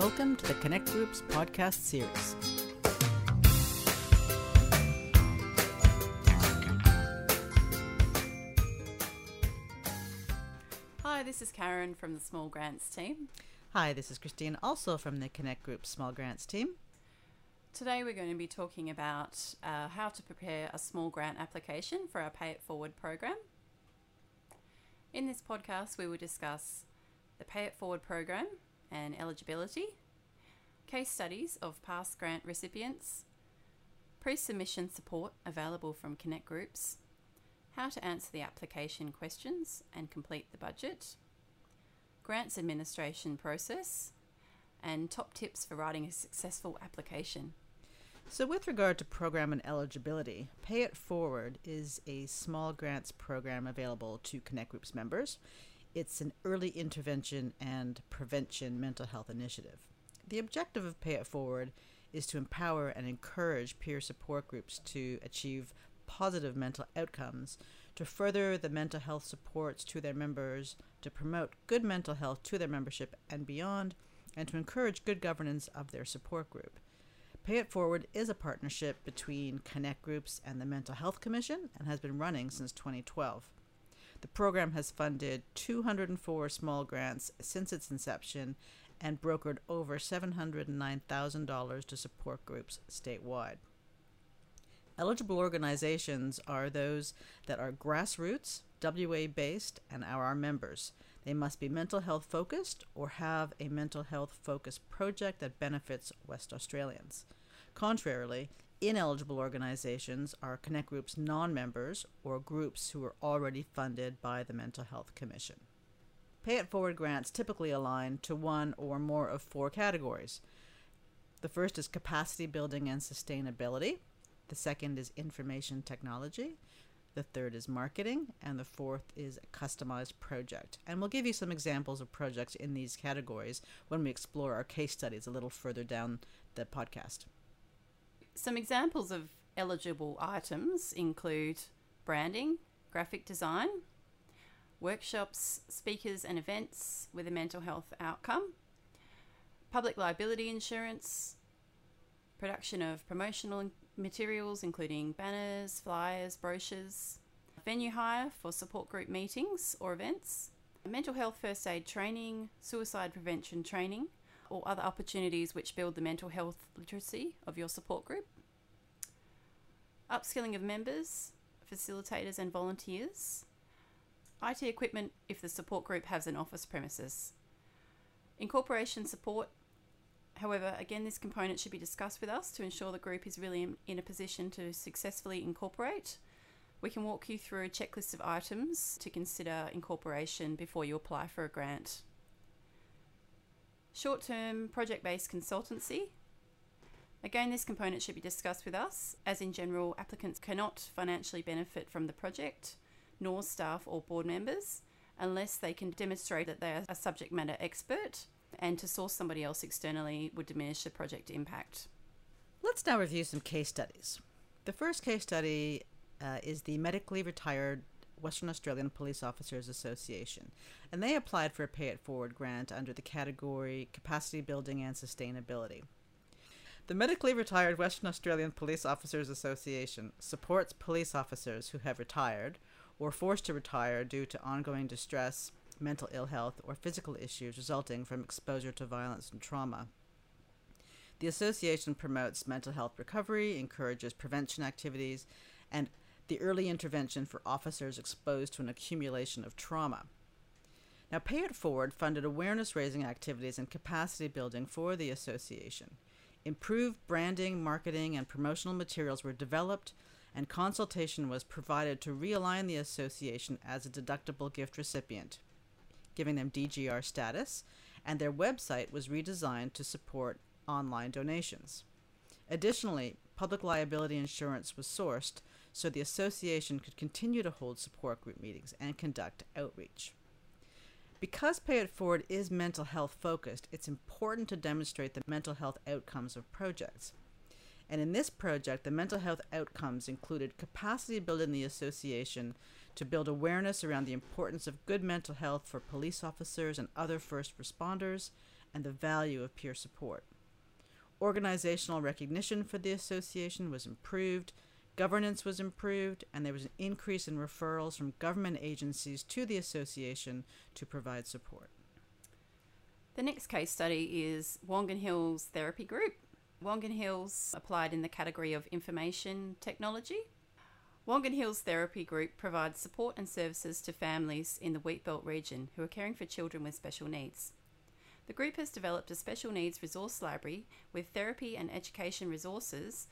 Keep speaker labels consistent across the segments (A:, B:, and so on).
A: Welcome to the Connect Group's podcast series.
B: Hi, this is Karen from the Small Grants team.
A: Hi, this is Christine, also from the Connect Group Small Grants team.
B: Today we're going to be talking about uh, how to prepare a small grant application for our Pay It Forward program. In this podcast, we will discuss the Pay It Forward program and eligibility, case studies of past grant recipients, pre submission support available from Connect Groups, how to answer the application questions and complete the budget, grants administration process, and top tips for writing a successful application.
A: So, with regard to program and eligibility, Pay It Forward is a small grants program available to Connect Group's members. It's an early intervention and prevention mental health initiative. The objective of Pay It Forward is to empower and encourage peer support groups to achieve positive mental outcomes, to further the mental health supports to their members, to promote good mental health to their membership and beyond, and to encourage good governance of their support group. Pay It Forward is a partnership between Connect Groups and the Mental Health Commission and has been running since 2012. The program has funded 204 small grants since its inception and brokered over $709,000 to support groups statewide. Eligible organizations are those that are grassroots, WA based, and are our members. They must be mental health focused or have a mental health focused project that benefits West Australians. Contrarily, ineligible organizations are Connect Group's non members or groups who are already funded by the Mental Health Commission. Pay It Forward grants typically align to one or more of four categories. The first is capacity building and sustainability, the second is information technology, the third is marketing, and the fourth is a customized project. And we'll give you some examples of projects in these categories when we explore our case studies a little further down the podcast.
B: Some examples of eligible items include branding, graphic design, workshops, speakers, and events with a mental health outcome, public liability insurance, production of promotional materials including banners, flyers, brochures, venue hire for support group meetings or events, mental health first aid training, suicide prevention training, or other opportunities which build the mental health literacy of your support group, upskilling of members, facilitators, and volunteers, IT equipment if the support group has an office premises, incorporation support However, again, this component should be discussed with us to ensure the group is really in a position to successfully incorporate. We can walk you through a checklist of items to consider incorporation before you apply for a grant. Short term project based consultancy. Again, this component should be discussed with us, as in general, applicants cannot financially benefit from the project, nor staff or board members, unless they can demonstrate that they are a subject matter expert and to source somebody else externally would diminish the project impact.
A: Let's now review some case studies. The first case study uh, is the medically retired Western Australian Police Officers Association, and they applied for a Pay It Forward grant under the category Capacity Building and Sustainability. The medically retired Western Australian Police Officers Association supports police officers who have retired or forced to retire due to ongoing distress, mental ill health, or physical issues resulting from exposure to violence and trauma. The association promotes mental health recovery, encourages prevention activities, and the early intervention for officers exposed to an accumulation of trauma. Now, Pay It Forward funded awareness raising activities and capacity building for the association. Improved branding, marketing, and promotional materials were developed, and consultation was provided to realign the association as a deductible gift recipient giving them DGR status, and their website was redesigned to support online donations. Additionally, public liability insurance was sourced so the association could continue to hold support group meetings and conduct outreach. Because Pay It Forward is mental health focused, it's important to demonstrate the mental health outcomes of projects. And in this project, the mental health outcomes included capacity building the association to build awareness around the importance of good mental health for police officers and other first responders, and the value of peer support. Organizational recognition for the association was improved, governance was improved, and there was an increase in referrals from government agencies to the association to provide support.
B: The next case study is Wongan Hills Therapy Group. Wongan Hills applied in the category of information technology. Wongan Hills Therapy Group provides support and services to families in the Wheatbelt region who are caring for children with special needs. The group has developed a special needs resource library with therapy and education resources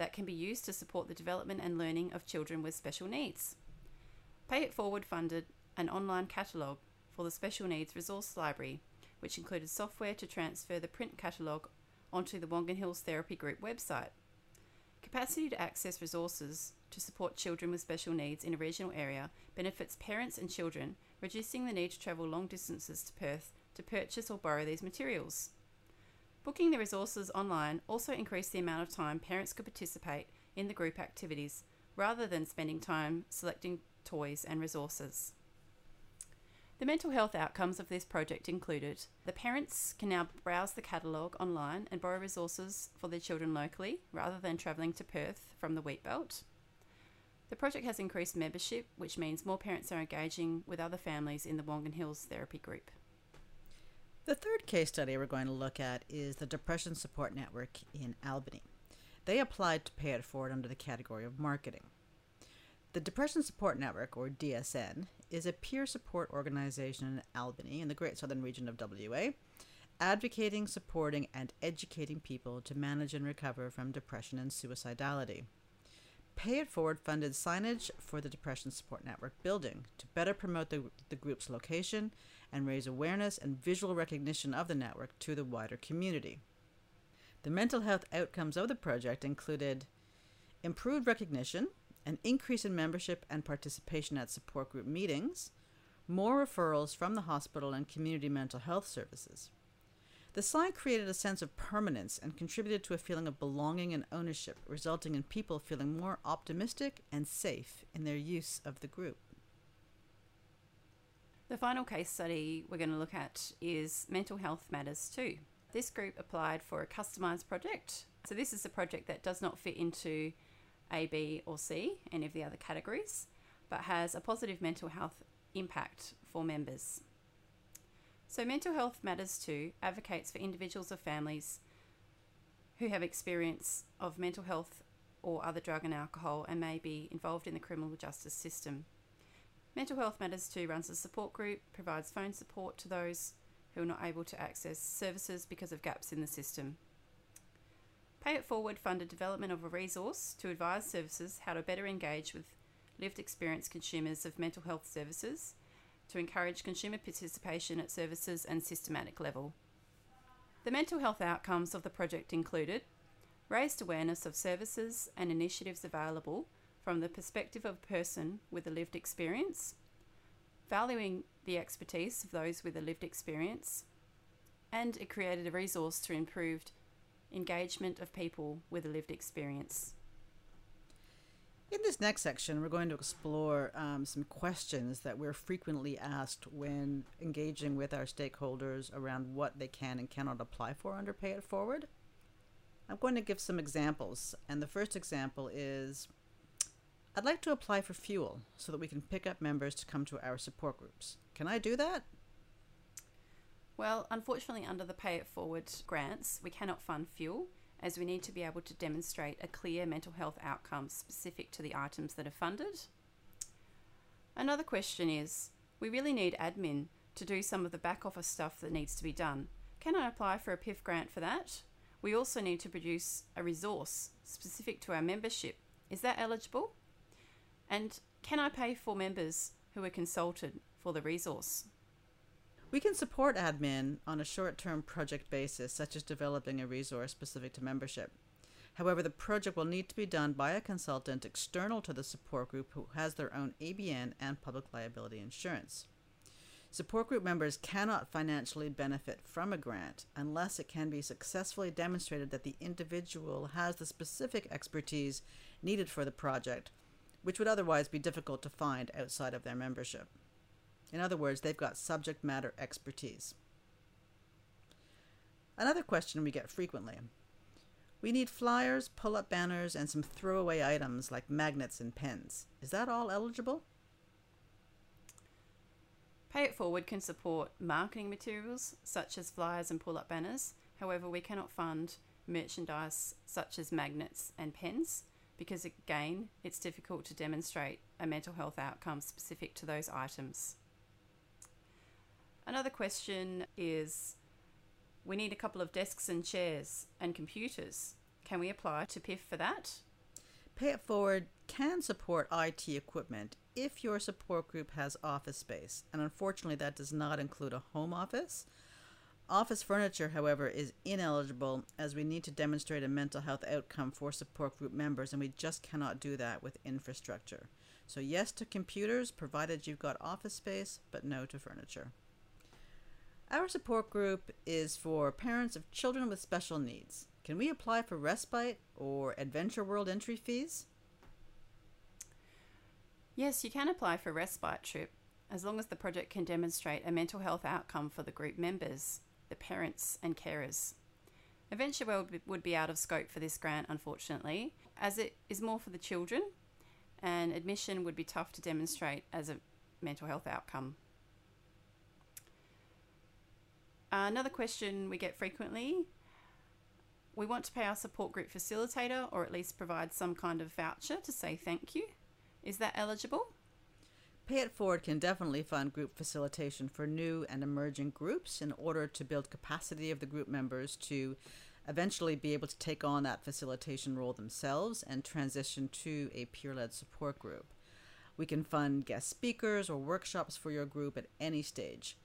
B: that can be used to support the development and learning of children with special needs. Pay It Forward funded an online catalogue for the Special Needs Resource Library, which included software to transfer the print catalogue onto the Wongan Hills Therapy Group website. Capacity to access resources to support children with special needs in a regional area benefits parents and children, reducing the need to travel long distances to Perth to purchase or borrow these materials. Booking the resources online also increased the amount of time parents could participate in the group activities rather than spending time selecting toys and resources. The mental health outcomes of this project included the parents can now browse the catalogue online and borrow resources for their children locally rather than travelling to Perth from the Wheatbelt. The project has increased membership, which means more parents are engaging with other families in the Wongan Hills Therapy Group.
A: The third case study we're going to look at is the Depression Support Network in Albany. They applied to pay it forward under the category of marketing. The Depression Support Network, or DSN, is a peer support organization in Albany in the Great Southern region of WA, advocating, supporting, and educating people to manage and recover from depression and suicidality. Pay It Forward funded signage for the Depression Support Network building to better promote the, the group's location and raise awareness and visual recognition of the network to the wider community. The mental health outcomes of the project included improved recognition, an increase in membership and participation at support group meetings, more referrals from the hospital and community mental health services. The sign created a sense of permanence and contributed to a feeling of belonging and ownership, resulting in people feeling more optimistic and safe in their use of the group.
B: The final case study we're going to look at is Mental Health Matters Too. This group applied for a customised project. So, this is a project that does not fit into A, B, or C, any of the other categories, but has a positive mental health impact for members. So, Mental Health Matters Too advocates for individuals or families who have experience of mental health or other drug and alcohol and may be involved in the criminal justice system. Mental Health Matters 2 runs a support group, provides phone support to those who are not able to access services because of gaps in the system. Pay It Forward funded development of a resource to advise services how to better engage with lived experience consumers of mental health services to encourage consumer participation at services and systematic level. The mental health outcomes of the project included raised awareness of services and initiatives available from the perspective of a person with a lived experience, valuing the expertise of those with a lived experience, and it created a resource to improve engagement of people with a lived experience.
A: In this next section, we're going to explore um, some questions that we're frequently asked when engaging with our stakeholders around what they can and cannot apply for under Pay It Forward. I'm going to give some examples, and the first example is I'd like to apply for fuel so that we can pick up members to come to our support groups. Can I do that?
B: Well, unfortunately, under the Pay It Forward grants, we cannot fund fuel as we need to be able to demonstrate a clear mental health outcome specific to the items that are funded. Another question is we really need admin to do some of the back office stuff that needs to be done. Can I apply for a PIF grant for that? We also need to produce a resource specific to our membership. Is that eligible? And can I pay for members who are consulted for the resource?
A: We can support admin on a short term project basis, such as developing a resource specific to membership. However, the project will need to be done by a consultant external to the support group who has their own ABN and public liability insurance. Support group members cannot financially benefit from a grant unless it can be successfully demonstrated that the individual has the specific expertise needed for the project, which would otherwise be difficult to find outside of their membership. In other words, they've got subject matter expertise. Another question we get frequently. We need flyers, pull up banners, and some throwaway items like magnets and pens. Is that all eligible?
B: Pay It Forward can support marketing materials such as flyers and pull up banners. However, we cannot fund merchandise such as magnets and pens because, again, it's difficult to demonstrate a mental health outcome specific to those items. Another question is we need a couple of desks and chairs and computers. Can we apply to PIF for that?
A: Pay It Forward can support IT equipment if your support group has office space, and unfortunately, that does not include a home office. Office furniture, however, is ineligible as we need to demonstrate a mental health outcome for support group members, and we just cannot do that with infrastructure. So, yes to computers, provided you've got office space, but no to furniture. Our support group is for parents of children with special needs. Can we apply for respite or Adventure World entry fees?
B: Yes, you can apply for respite trip as long as the project can demonstrate a mental health outcome for the group members, the parents, and carers. Adventure World would be out of scope for this grant, unfortunately, as it is more for the children, and admission would be tough to demonstrate as a mental health outcome. another question we get frequently we want to pay our support group facilitator or at least provide some kind of voucher to say thank you. Is that eligible?
A: Pay It Forward can definitely fund group facilitation for new and emerging groups in order to build capacity of the group members to eventually be able to take on that facilitation role themselves and transition to a peer led support group. We can fund guest speakers or workshops for your group at any stage.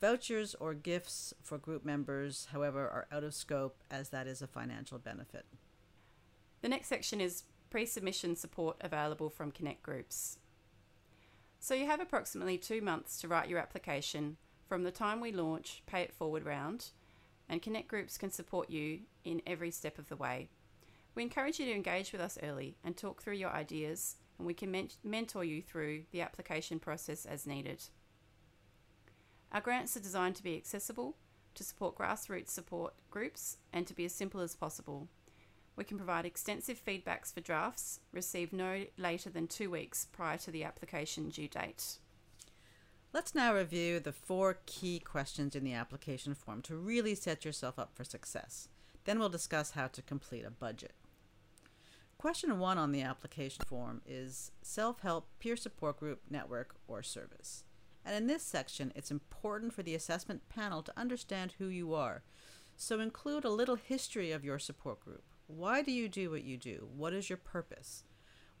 A: Vouchers or gifts for group members, however, are out of scope as that is a financial benefit.
B: The next section is pre submission support available from Connect Groups. So you have approximately two months to write your application from the time we launch Pay It Forward round, and Connect Groups can support you in every step of the way. We encourage you to engage with us early and talk through your ideas, and we can men- mentor you through the application process as needed. Our grants are designed to be accessible, to support grassroots support groups, and to be as simple as possible. We can provide extensive feedbacks for drafts received no later than two weeks prior to the application due date.
A: Let's now review the four key questions in the application form to really set yourself up for success. Then we'll discuss how to complete a budget. Question one on the application form is self help, peer support group, network, or service. And in this section, it's important for the assessment panel to understand who you are. So include a little history of your support group. Why do you do what you do? What is your purpose?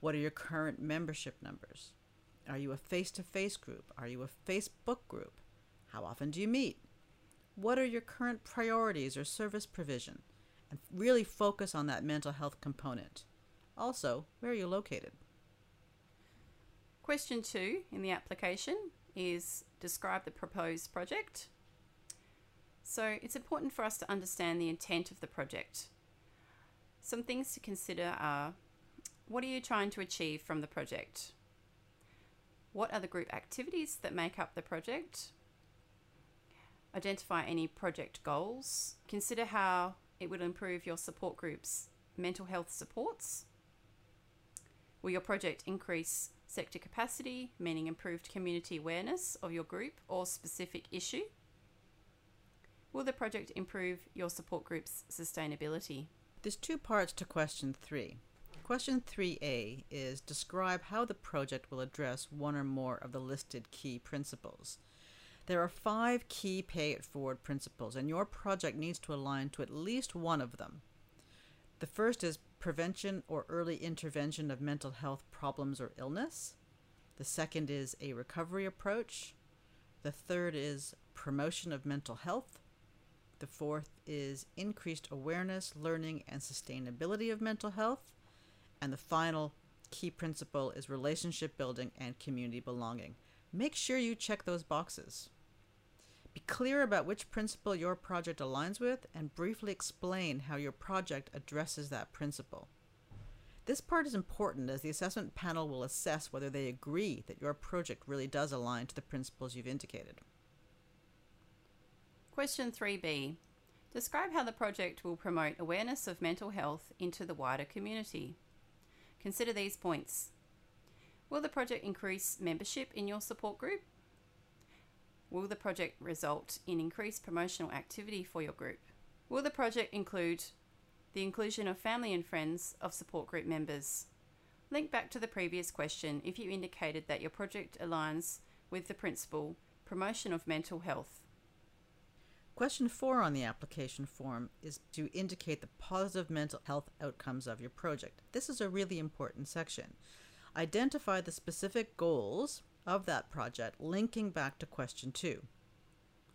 A: What are your current membership numbers? Are you a face to face group? Are you a Facebook group? How often do you meet? What are your current priorities or service provision? And really focus on that mental health component. Also, where are you located?
B: Question two in the application is describe the proposed project. So it's important for us to understand the intent of the project. Some things to consider are what are you trying to achieve from the project? What are the group activities that make up the project? Identify any project goals. Consider how it will improve your support group's mental health supports. Will your project increase sector capacity, meaning improved community awareness of your group or specific issue? Will the project improve your support group's sustainability?
A: There's two parts to question three. Question 3A is describe how the project will address one or more of the listed key principles. There are five key pay it forward principles, and your project needs to align to at least one of them. The first is prevention or early intervention of mental health problems or illness. The second is a recovery approach. The third is promotion of mental health. The fourth is increased awareness, learning, and sustainability of mental health. And the final key principle is relationship building and community belonging. Make sure you check those boxes. Be clear about which principle your project aligns with and briefly explain how your project addresses that principle. This part is important as the assessment panel will assess whether they agree that your project really does align to the principles you've indicated.
B: Question 3b Describe how the project will promote awareness of mental health into the wider community. Consider these points. Will the project increase membership in your support group? Will the project result in increased promotional activity for your group? Will the project include the inclusion of family and friends of support group members? Link back to the previous question if you indicated that your project aligns with the principle promotion of mental health.
A: Question four on the application form is to indicate the positive mental health outcomes of your project. This is a really important section. Identify the specific goals of that project, linking back to question two.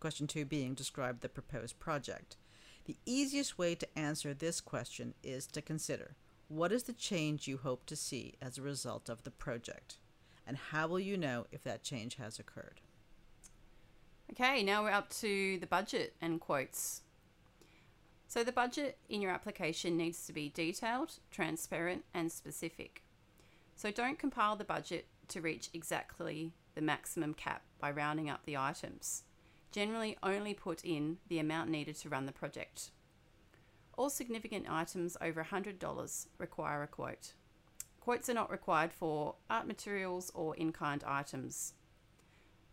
A: Question two being describe the proposed project. The easiest way to answer this question is to consider what is the change you hope to see as a result of the project? And how will you know if that change has occurred?
B: Okay, now we're up to the budget and quotes. So, the budget in your application needs to be detailed, transparent, and specific. So, don't compile the budget to reach exactly the maximum cap by rounding up the items. Generally, only put in the amount needed to run the project. All significant items over $100 require a quote. Quotes are not required for art materials or in kind items.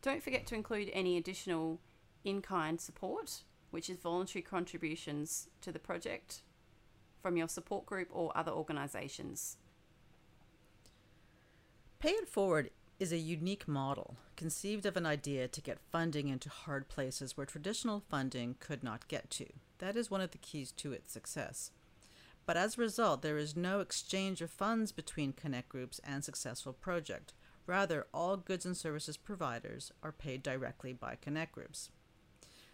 B: Don't forget to include any additional in kind support, which is voluntary contributions to the project from your support group or other organisations.
A: Pay It Forward is a unique model conceived of an idea to get funding into hard places where traditional funding could not get to. That is one of the keys to its success. But as a result, there is no exchange of funds between Connect groups and successful project. Rather, all goods and services providers are paid directly by Connect groups.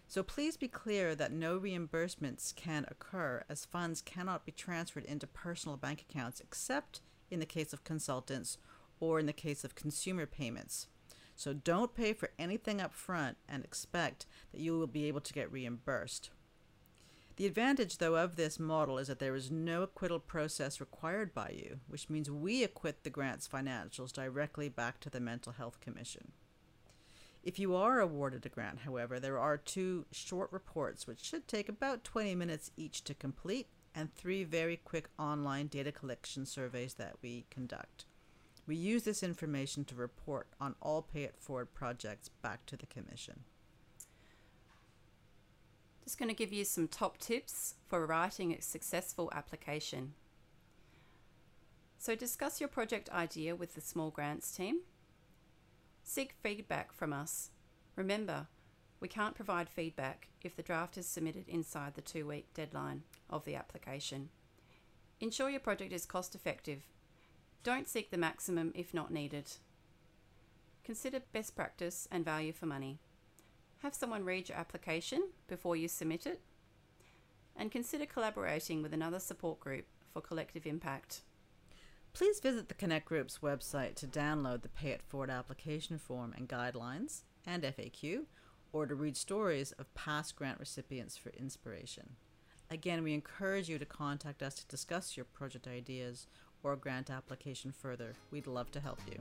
A: So please be clear that no reimbursements can occur as funds cannot be transferred into personal bank accounts except in the case of consultants or in the case of consumer payments. So don't pay for anything up front and expect that you will be able to get reimbursed. The advantage, though, of this model is that there is no acquittal process required by you, which means we acquit the grant's financials directly back to the Mental Health Commission. If you are awarded a grant, however, there are two short reports which should take about 20 minutes each to complete and three very quick online data collection surveys that we conduct. We use this information to report on all Pay It Forward projects back to the Commission.
B: Just going to give you some top tips for writing a successful application. So, discuss your project idea with the small grants team. Seek feedback from us. Remember, we can't provide feedback if the draft is submitted inside the two week deadline of the application. Ensure your project is cost effective. Don't seek the maximum if not needed. Consider best practice and value for money. Have someone read your application before you submit it. And consider collaborating with another support group for collective impact.
A: Please visit the Connect Group's website to download the Pay It Forward application form and guidelines and FAQ, or to read stories of past grant recipients for inspiration. Again, we encourage you to contact us to discuss your project ideas or grant application further. We'd love to help you.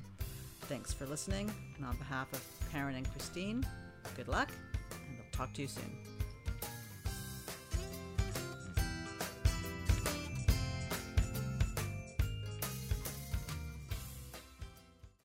A: Thanks for listening, and on behalf of Karen and Christine, good luck, and we'll talk to you soon.